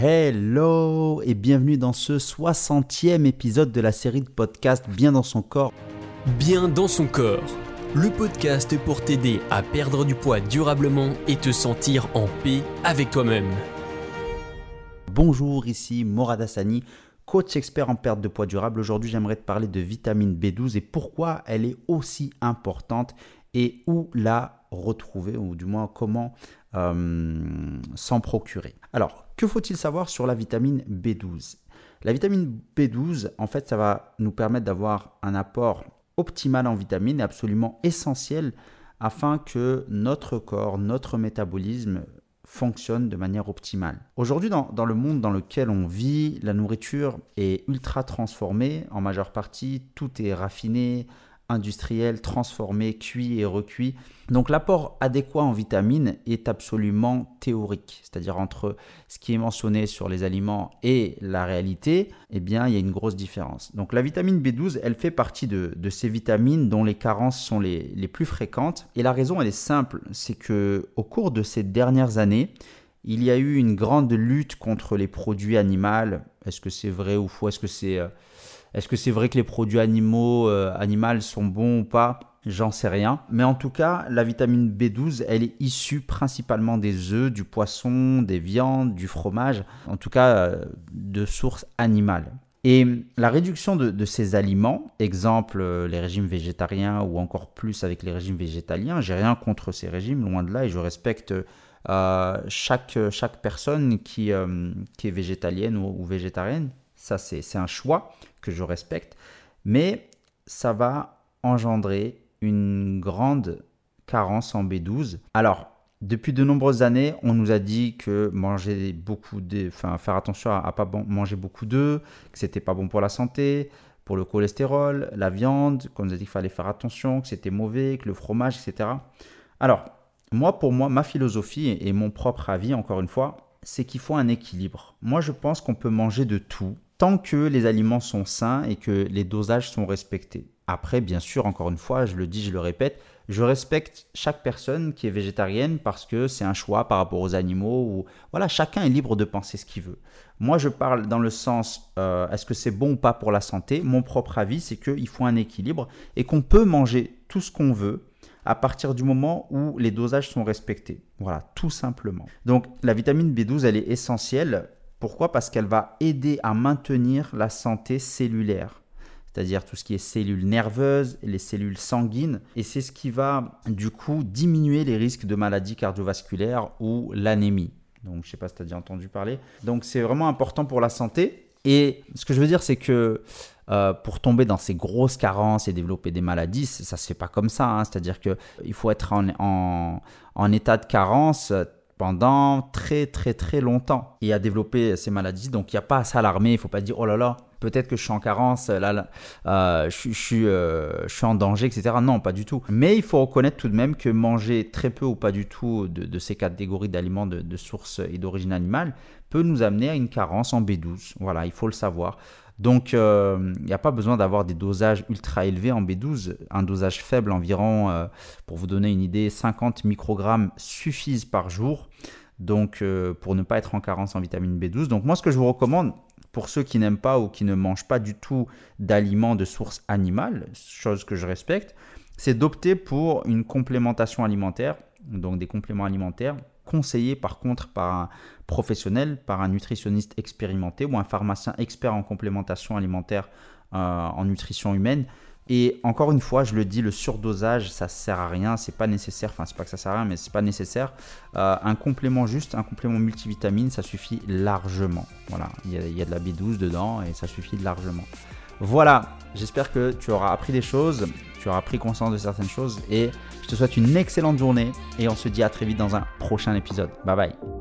Hello et bienvenue dans ce 60e épisode de la série de podcasts Bien dans son corps. Bien dans son corps, le podcast pour t'aider à perdre du poids durablement et te sentir en paix avec toi-même. Bonjour, ici Morad Hassani, coach expert en perte de poids durable. Aujourd'hui, j'aimerais te parler de vitamine B12 et pourquoi elle est aussi importante et où la retrouver, ou du moins comment euh, s'en procurer. Alors, que faut-il savoir sur la vitamine B12? La vitamine B12, en fait, ça va nous permettre d'avoir un apport optimal en vitamines absolument essentiel afin que notre corps, notre métabolisme fonctionne de manière optimale. Aujourd'hui, dans, dans, le monde dans lequel on vit, la nourriture est ultra transformée. En majeure partie, tout est raffiné, industriel, transformé, cuit et recuit. Donc l'apport adéquat en vitamines est absolument théorique, c'est-à-dire entre ce qui est mentionné sur les aliments et la réalité, eh bien il y a une grosse différence. Donc la vitamine B12, elle fait partie de, ces vitamines dont les carences sont les, les plus fréquentes. Et la raison, elle est simple, c'est que au cours de ces dernières années, il y a eu une grande lutte contre les produits animaux. Est-ce que c'est vrai ou faux? Est-ce que c'est euh, est-ce que c'est vrai que les produits animaux, euh, animaux sont bons ou pas? J'en sais rien. Mais en tout cas, la vitamine B12, elle est issue principalement des œufs, du poisson, des viandes, du fromage, en tout cas euh, de sources animales. Et la réduction de, ces aliments, exemple euh, les régimes végétariens ou encore plus avec les régimes végétaliens, j'ai rien contre ces régimes, loin de là, et je respecte chaque, chaque personne qui, qui est végétalienne ou végétarienne. Ça, c'est un choix que je respecte. Mais ça va engendrer une grande carence en B12. Alors, depuis de nombreuses années, on nous a dit que manger beaucoup de, enfin, faire attention à, ne pas manger beaucoup d'œufs, que c'était pas bon pour la santé, pour le cholestérol, la viande, qu'on nous a dit qu'il fallait faire attention, que c'était mauvais, que le fromage, etc. Alors, moi, pour moi, ma philosophie et mon propre avis, encore une fois, c'est qu'il faut un équilibre. Moi, je pense qu'on peut manger de tout, tant que les aliments sont sains et que les dosages sont respectés. Après, bien sûr, encore une fois, je le dis, je le répète, je respecte chaque personne qui est végétarienne parce que c'est un choix par rapport aux animaux. Voilà, chacun est libre de penser ce qu'il veut. Moi, je parle dans le sens euh, est-ce que c'est bon ou pas pour la santé? Mon propre avis, c'est qu'il faut un équilibre et qu'on peut manger tout ce qu'on veut à partir du moment où les dosages sont respectés. Voilà, tout simplement. Donc, la vitamine B12, elle est essentielle pourquoi? Parce qu'elle va aider à maintenir la santé cellulaire, c'est-à-dire tout ce qui est cellules nerveuses, les cellules sanguines, et c'est ce qui va du coup diminuer les risques de maladies cardiovasculaires ou l'anémie. Donc je ne sais pas si tu as déjà entendu parler. Donc c'est vraiment important pour la santé. Et ce que je veux dire, c'est que euh, pour tomber dans ces grosses carences et développer des maladies, ça ne se fait pas comme ça. Hein. C'est-à-dire qu'il faut être en, en, état de carence pendant très très très longtemps et à développer ces maladies. Donc il n'y a pas à s'alarmer, il ne faut pas dire oh là là, peut-être que je suis en carence, là, euh, je, suis, euh, je suis en danger, etc. Non, pas du tout. Mais il faut reconnaître tout de même que manger très peu ou pas du tout de, ces catégories d'aliments de, de source et d'origine animale peut nous amener à une carence en B12. Voilà, il faut le savoir. Donc, euh, il n'y a pas besoin d'avoir des dosages ultra élevés en B12. Un dosage faible, environ, euh, pour vous donner une idée, 50 microgrammes suffisent par jour. Donc, euh, pour ne pas être en carence en vitamine B12. Donc, moi, ce que je vous recommande, pour ceux qui n'aiment pas ou qui ne mangent pas du tout d'aliments de source animale, chose que je respecte, c'est d'opter pour une complémentation alimentaire, donc des compléments alimentaires conseillé par contre par un professionnel, par un nutritionniste expérimenté ou un pharmacien expert en complémentation alimentaire euh, en nutrition humaine. Et encore une fois, je le dis, le surdosage, ça sert à rien, c'est pas nécessaire. Enfin, c'est pas que ça sert à rien, mais c'est pas nécessaire. Euh, un complément juste, un complément multivitamine, ça suffit largement. Voilà, il y, y, a de la B12 dedans et ça suffit largement. Voilà, j'espère que tu auras appris des choses, tu auras pris conscience de certaines choses et je te souhaite une excellente journée et on se dit à très vite dans un prochain épisode. Bye bye.